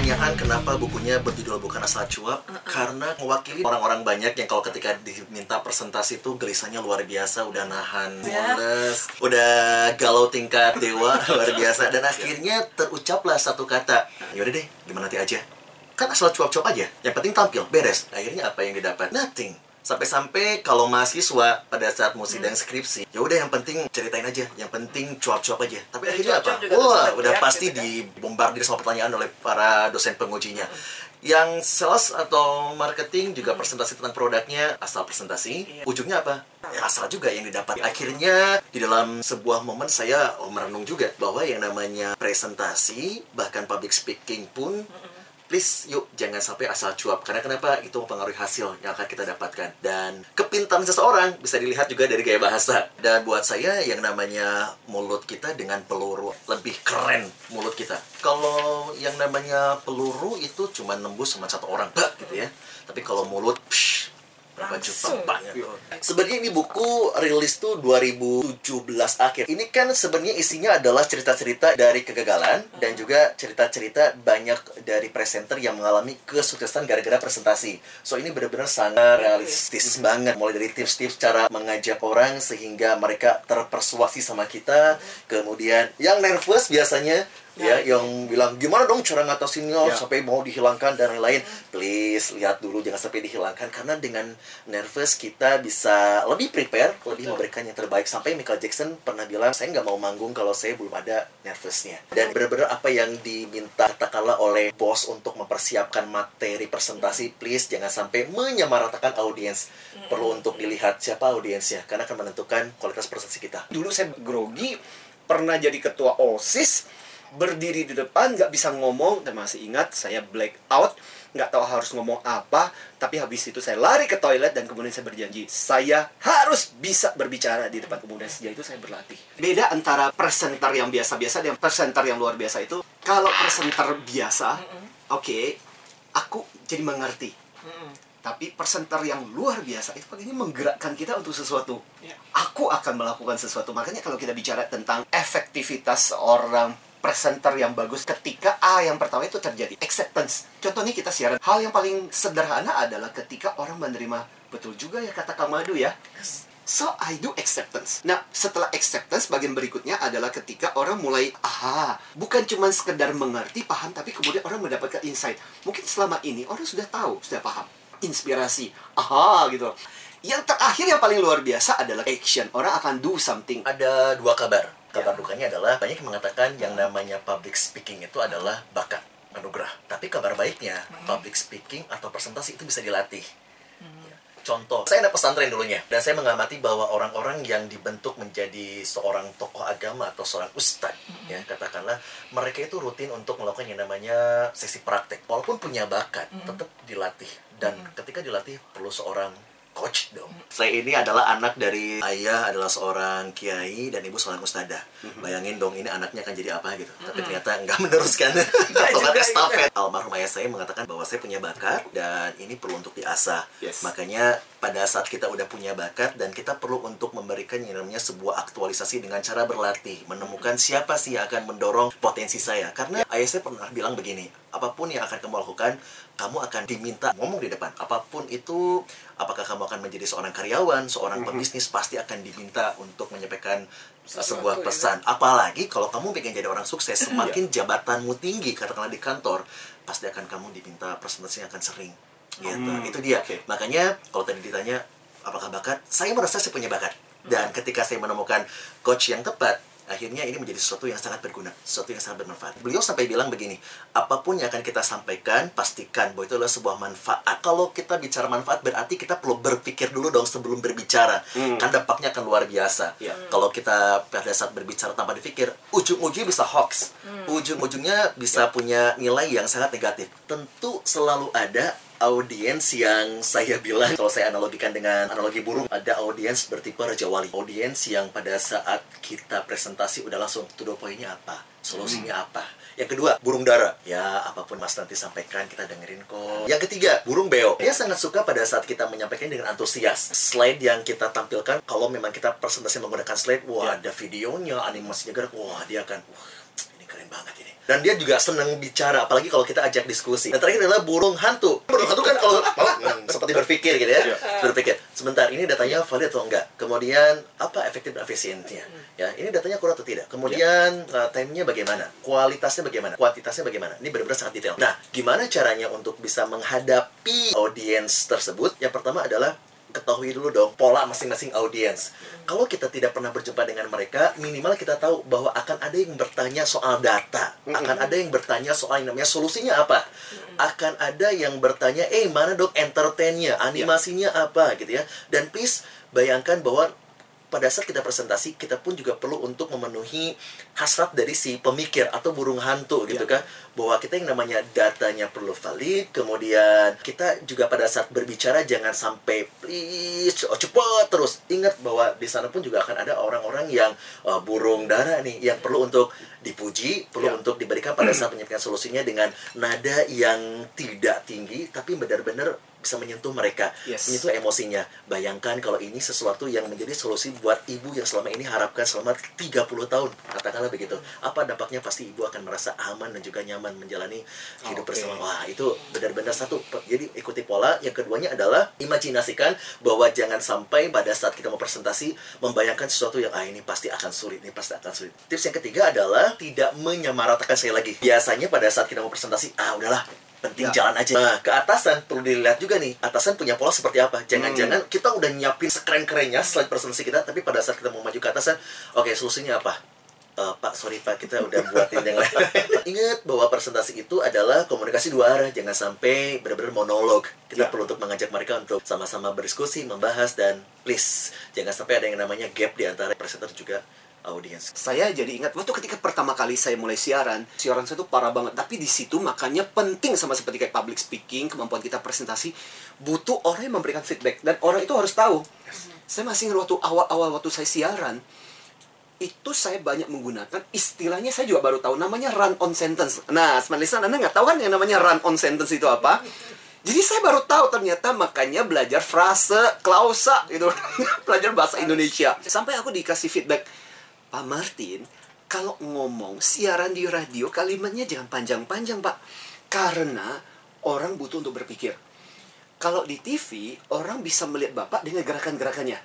pertanyaan kenapa bukunya berjudul bukan asal cuap karena mewakili orang-orang banyak yang kalau ketika diminta presentasi itu gelisahnya luar biasa udah nahan Ya. mules udah galau tingkat dewa luar biasa. Dan akhirnya terucaplah satu kata yaudah deh gimana nanti aja? Kan asal cuap-cuap aja yang penting tampil beres. Akhirnya apa yang didapat? Nothing sampai-sampai kalau mahasiswa pada saat mau sidang skripsi ya udah yang penting ceritain aja yang penting cuap-cuap aja. Tapi Dan akhirnya apa? wah terus udah pasti gitu kan. dibombardir sama pertanyaan oleh para dosen pengujinya. Yang sales atau marketing juga presentasi tentang produknya asal presentasi Iya. ujungnya apa? Ya asal juga yang didapat. Akhirnya di dalam sebuah momen saya oh, merenung juga bahwa yang namanya presentasi bahkan public speaking pun please yuk jangan sampai asal cuap. Karena kenapa? Itu mempengaruhi hasil yang akan kita dapatkan. Dan kepintaran seseorang bisa dilihat juga dari gaya bahasa. Dan buat saya yang namanya mulut kita dengan peluru lebih keren mulut kita. Kalau yang namanya peluru itu cuma nembus sama satu orang. Bah, gitu ya. Tapi kalau mulut psh, Langsung. banyak. Sebenarnya ini buku rilis tuh 2017 akhir. Ini kan sebenarnya isinya adalah cerita-cerita dari kegagalan dan juga cerita-cerita banyak dari presenter yang mengalami kesuksesan gara-gara presentasi. So ini benar-benar sangat realistis banget. Mulai dari tips-tips cara mengajak orang sehingga mereka terpersuasi sama kita. Kemudian yang nervous biasanya ya yang bilang gimana dong cara ngatasinnya Ya. sampai mau dihilangkan dan lain-lain? Please lihat dulu jangan sampai dihilangkan karena dengan nervous kita bisa lebih prepare lebih memberikan yang terbaik. Sampai Michael Jackson pernah bilang saya nggak mau manggung kalau saya belum ada nervousnya. Dan benar-benar apa yang diminta katakanlah oleh bos untuk mempersiapkan materi presentasi please jangan sampai menyamaratakan audiens. Perlu untuk dilihat siapa audiensnya karena akan menentukan kualitas presentasi kita. Dulu saya grogi, pernah jadi ketua OSIS, berdiri di depan, nggak bisa ngomong, dan masih ingat saya black out, nggak tahu harus ngomong apa, tapi habis itu saya lari ke toilet dan kemudian saya berjanji, saya harus bisa berbicara di depan kemudian sejak itu saya berlatih. Beda antara presenter yang biasa-biasa dan presenter yang luar biasa itu, kalau presenter biasa, oke, aku jadi mengerti. Tapi presenter yang luar biasa itu paling menggerakkan kita untuk sesuatu. Iya. Aku akan melakukan sesuatu. Makanya kalau kita bicara tentang efektivitas seorang presenter yang bagus ketika A yang pertama itu terjadi acceptance. Contohnya kita siaran. Hal yang paling sederhana adalah ketika orang menerima betul juga ya kata Kang Madu ya. So I do acceptance. Nah, setelah acceptance bagian berikutnya adalah ketika orang mulai aha, bukan cuma sekedar mengerti, paham, tapi kemudian orang mendapatkan insight. Mungkin selama ini orang sudah tahu, sudah paham. Inspirasi, aha gitu. Yang terakhir yang paling luar biasa adalah action. Orang akan do something. ada dua kabar. Kabar Ya. dukanya adalah banyak yang mengatakan yang namanya public speaking itu adalah bakat anugerah. Tapi kabar baiknya public speaking atau presentasi itu bisa dilatih. Ya. Contoh, saya anak pesantren dulunya dan saya mengamati bahwa orang-orang yang dibentuk menjadi seorang tokoh agama atau seorang ustadz, ya katakanlah mereka itu rutin untuk melakukan yang namanya sesi praktek. Walaupun punya bakat, tetap dilatih dan ketika dilatih perlu seorang coach dong. Saya ini adalah anak dari ayah adalah seorang kiai dan ibu seorang ustadzah. Bayangin dong ini anaknya akan jadi apa gitu. Tapi ternyata nggak meneruskan tongkat estafet. Almarhum ayah saya mengatakan bahwa saya punya bakat dan ini perlu untuk diasah. Yes. Makanya pada saat kita udah punya bakat dan kita perlu untuk memberikan yang namanya sebuah aktualisasi dengan cara berlatih, menemukan siapa sih yang akan mendorong potensi saya. Karena ayah saya pernah bilang begini, apa pun yang akan kamu lakukan, kamu akan diminta ngomong di depan. Apa pun itu, apakah kamu akan menjadi seorang karyawan, seorang pebisnis, pasti akan diminta untuk menyampaikan Sesuatu, sebuah ya. pesan. Apalagi kalau kamu pengen jadi orang sukses, semakin jabatanmu tinggi, katakanlah di kantor, pasti akan kamu diminta presentasinya akan sering. Gitu. Hmm, Itu dia. oke. Makanya kalau tadi ditanya apakah bakat, saya merasa saya punya bakat. Dan ketika saya menemukan coach yang tepat, akhirnya ini menjadi sesuatu yang sangat berguna, sesuatu yang sangat bermanfaat. Beliau sampai bilang begini, apa pun yang akan kita sampaikan, pastikan bahwa itu adalah sebuah manfaat. Kalau kita bicara manfaat, berarti kita perlu berpikir dulu dong sebelum berbicara. Hmm. Kan dampaknya akan luar biasa. Ya. Kalau kita pada saat berbicara tanpa dipikir, ujung-ujungnya bisa hoax. Ujung-ujungnya bisa punya nilai yang sangat negatif. Tentu selalu ada audiens yang saya bilang kalau saya analogikan dengan analogi burung ada audiens bertipe Raja Wali. Audiens yang pada saat kita presentasi udah langsung to the point-nya apa? Solusinya apa? Yang kedua burung dara. Ya apa pun mas nanti sampaikan kita dengerin kok. Yang ketiga burung beo. Dia sangat suka pada saat kita menyampaikan dengan antusias. Slide yang kita tampilkan kalau memang kita presentasi menggunakan slide wah Ya. ada videonya animasinya gerak wah dia akan wah banget ini. Dan dia juga senang bicara, apalagi kalau kita ajak diskusi. Dan terakhir adalah burung hantu. Burung hantu kan kalau oh, hmm, seperti berpikir gitu ya, Iya. berpikir. Sebentar, ini datanya valid atau enggak? Kemudian apa efektif dan efisiennya? Ya, ini datanya akurat atau tidak? Kemudian uh, time-nya bagaimana? Kualitasnya bagaimana? Kuantitasnya bagaimana? Ini benar-benar sangat detail. Nah, gimana caranya untuk bisa menghadapi audiens tersebut? Yang pertama adalah ketahui dulu dong pola masing-masing audiens. Kalau kita tidak pernah berjumpa dengan mereka, minimal kita tahu bahwa akan ada yang bertanya soal data, akan ada yang bertanya soal yang namanya solusinya apa, akan ada yang bertanya, eh mana dok entertainnya, animasinya apa? Gitu ya. Dan please bayangkan bahwa pada saat kita presentasi kita pun juga perlu untuk memenuhi hasrat dari si pemikir atau burung hantu gitu kan? Bahwa kita yang namanya datanya perlu valid kemudian kita juga pada saat berbicara jangan sampai please oh, cepat terus. Ingat bahwa di sana pun juga akan ada orang-orang yang uh, burung dara nih yang perlu untuk dipuji perlu Ya. untuk diberikan pada saat menyampaikan solusinya dengan nada yang tidak tinggi tapi benar-benar bisa menyentuh mereka Yes. menyentuh emosinya. Bayangkan kalau ini sesuatu yang menjadi solusi buat ibu yang selama ini harapkan selama 30 tahun. Katakanlah begitu. Apa dampaknya? Pasti ibu akan merasa aman dan juga nyaman menjalani hidup Oke. bersama. Wah, itu benar-benar satu. Jadi ikuti pola. Yang keduanya adalah imajinasikan bahwa jangan sampai pada saat kita mau presentasi membayangkan sesuatu yang ah ini pasti akan sulit, ini pasti akan sulit. Tips yang ketiga adalah tidak menyamaratakan saya lagi. Biasanya pada saat kita mau presentasi, ah udahlah penting Ya. jalan aja. Nah, ke atasan perlu dilihat juga nih. Atasan punya pola seperti apa? Jangan-jangan kita udah nyiapin sekeren-kerennya slide presentasi kita, tapi pada saat kita mau maju ke atasan, oke solusinya apa? Eh, Pak, sorry Pak, kita udah buatin yang lain. Ingat bahwa presentasi itu adalah komunikasi dua arah, jangan sampai benar-benar monolog. Kita Ya. perlu untuk mengajak mereka untuk sama-sama berdiskusi, membahas dan please jangan sampai ada yang namanya gap di antara presenter juga audiens. saya jadi ingat waktu ketika pertama kali saya mulai siaran siaran saya tuh parah banget tapi di situ makanya penting sama seperti kayak public speaking kemampuan kita presentasi butuh orang yang memberikan feedback dan orang itu harus tahu saya masih ingat waktu awal-awal waktu saya siaran itu saya banyak menggunakan istilahnya saya juga baru tahu namanya run on sentence nah Smart Listener, anda nggak tahu kan yang namanya run on sentence itu apa jadi saya baru tahu ternyata makanya belajar frase, klausa gitu. belajar bahasa Indonesia. Sampai aku dikasih feedback, Pak Martin, kalau ngomong siaran di radio kalimatnya jangan panjang-panjang, Pak. Karena orang butuh untuk berpikir. Kalau di TV, orang bisa melihat Bapak dengan gerakan-gerakannya.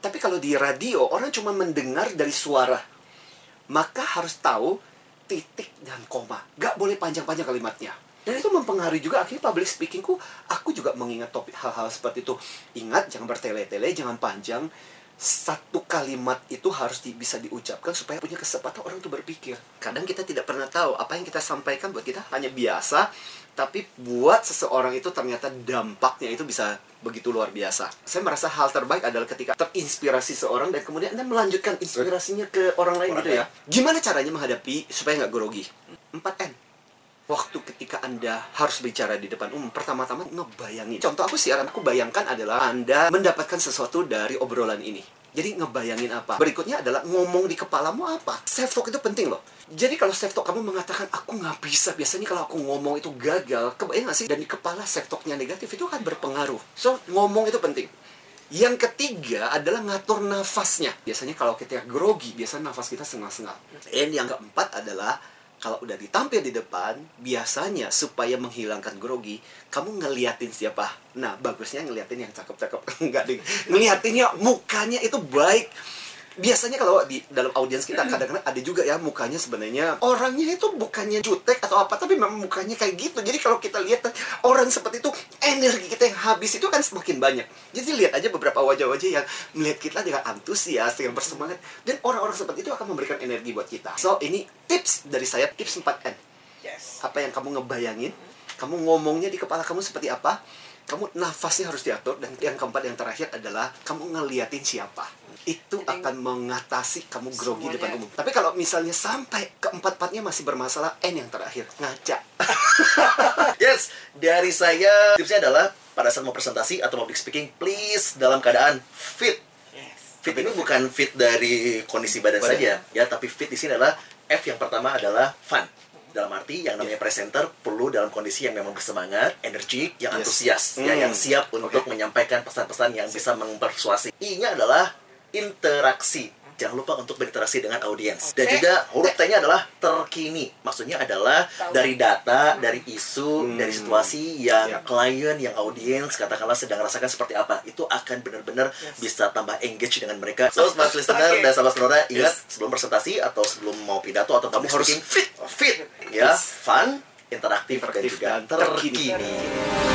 Tapi kalau di radio, orang cuma mendengar dari suara. Maka harus tahu titik dan koma. Gak boleh panjang-panjang kalimatnya. Dan itu mempengaruhi juga akhirnya public speakingku. Aku juga mengingat topik hal-hal seperti itu. Ingat, jangan bertele-tele, jangan panjang. Satu kalimat itu harus di- bisa diucapkan supaya punya kesempatan orang itu berpikir. Kadang kita tidak pernah tahu apa yang kita sampaikan buat kita hanya biasa, tapi buat seseorang itu ternyata dampaknya itu bisa begitu luar biasa. Saya merasa hal terbaik adalah ketika terinspirasi seorang dan kemudian Anda melanjutkan inspirasinya ke orang lain Orang gitu ya. Gimana caranya menghadapi supaya nggak grogi? 4N. Waktu ketika Anda harus bicara di depan umum, pertama-tama ngebayangin. Contoh aku siaran aku bayangkan adalah Anda mendapatkan sesuatu dari obrolan ini. Jadi ngebayangin apa? Berikutnya adalah ngomong di kepalamu apa? Self talk itu penting loh. Jadi kalau self talk kamu mengatakan aku nggak bisa, biasanya kalau aku ngomong itu gagal, kebayang nggak sih? Dan di kepala self talknya negatif itu akan berpengaruh. So ngomong itu penting. Yang ketiga adalah ngatur nafasnya. Biasanya kalau kita grogi, biasanya nafas kita sengah-sengah. Dan yang keempat adalah kalau udah ditampil di depan, biasanya supaya menghilangkan grogi, kamu ngeliatin siapa. Nah, bagusnya ngeliatin yang cakep-cakep. Enggak ding. Ngeliatinnya mukanya itu baik. Biasanya kalau di dalam audiens kita kadang-kadang ada juga ya mukanya sebenarnya orangnya itu bukannya jutek atau apa tapi memang mukanya kayak gitu. Jadi kalau kita lihat orang seperti itu energi kita yang habis itu kan semakin banyak. Jadi lihat aja beberapa wajah-wajah yang melihat kita dengan antusias, dengan bersemangat dan orang-orang seperti itu akan memberikan energi buat kita. So, ini tips dari saya, tips 4N. Yes. Apa yang kamu ngebayangin, kamu ngomongnya di kepala kamu seperti apa, kamu nafasnya harus diatur dan yang keempat yang terakhir adalah kamu ngeliatin siapa. Itu Jadi- akan mengatasi kamu grogi Semuanya. depan umum. Tapi kalau misalnya sampai keempat-empatnya masih bermasalah, N yang terakhir, ngaca. Yes, dari saya tipsnya adalah pada saat mau presentasi atau public speaking, please dalam keadaan fit. Yes. Fit ini bukan fit dari kondisi badan, Badan. saja, ya, tapi fit di sini adalah F yang pertama adalah fun. Dalam arti yang namanya presenter perlu dalam kondisi yang memang bersemangat, energik, yang Yes. antusias, ya, Hmm. yang siap untuk Oke. menyampaikan pesan-pesan yang bisa mempersuasi. I-nya adalah interaksi. Jangan lupa untuk berinteraksi dengan audiens. Dan Oke. juga huruf T-nya adalah terkini. Maksudnya adalah dari data, dari isu, Hmm. dari situasi yang Ya. klien, yang audiens katakanlah sedang rasakan seperti apa. Itu akan benar-benar Yes. bisa tambah engage dengan mereka. So, smart listener Oke. dan sahabat sonora, ingat Yes. sebelum presentasi atau sebelum mau pidato atau Kamu harus fit. fit, ya, Yes. fun, interaktif, Interaktif dan juga dan terkini. terkini.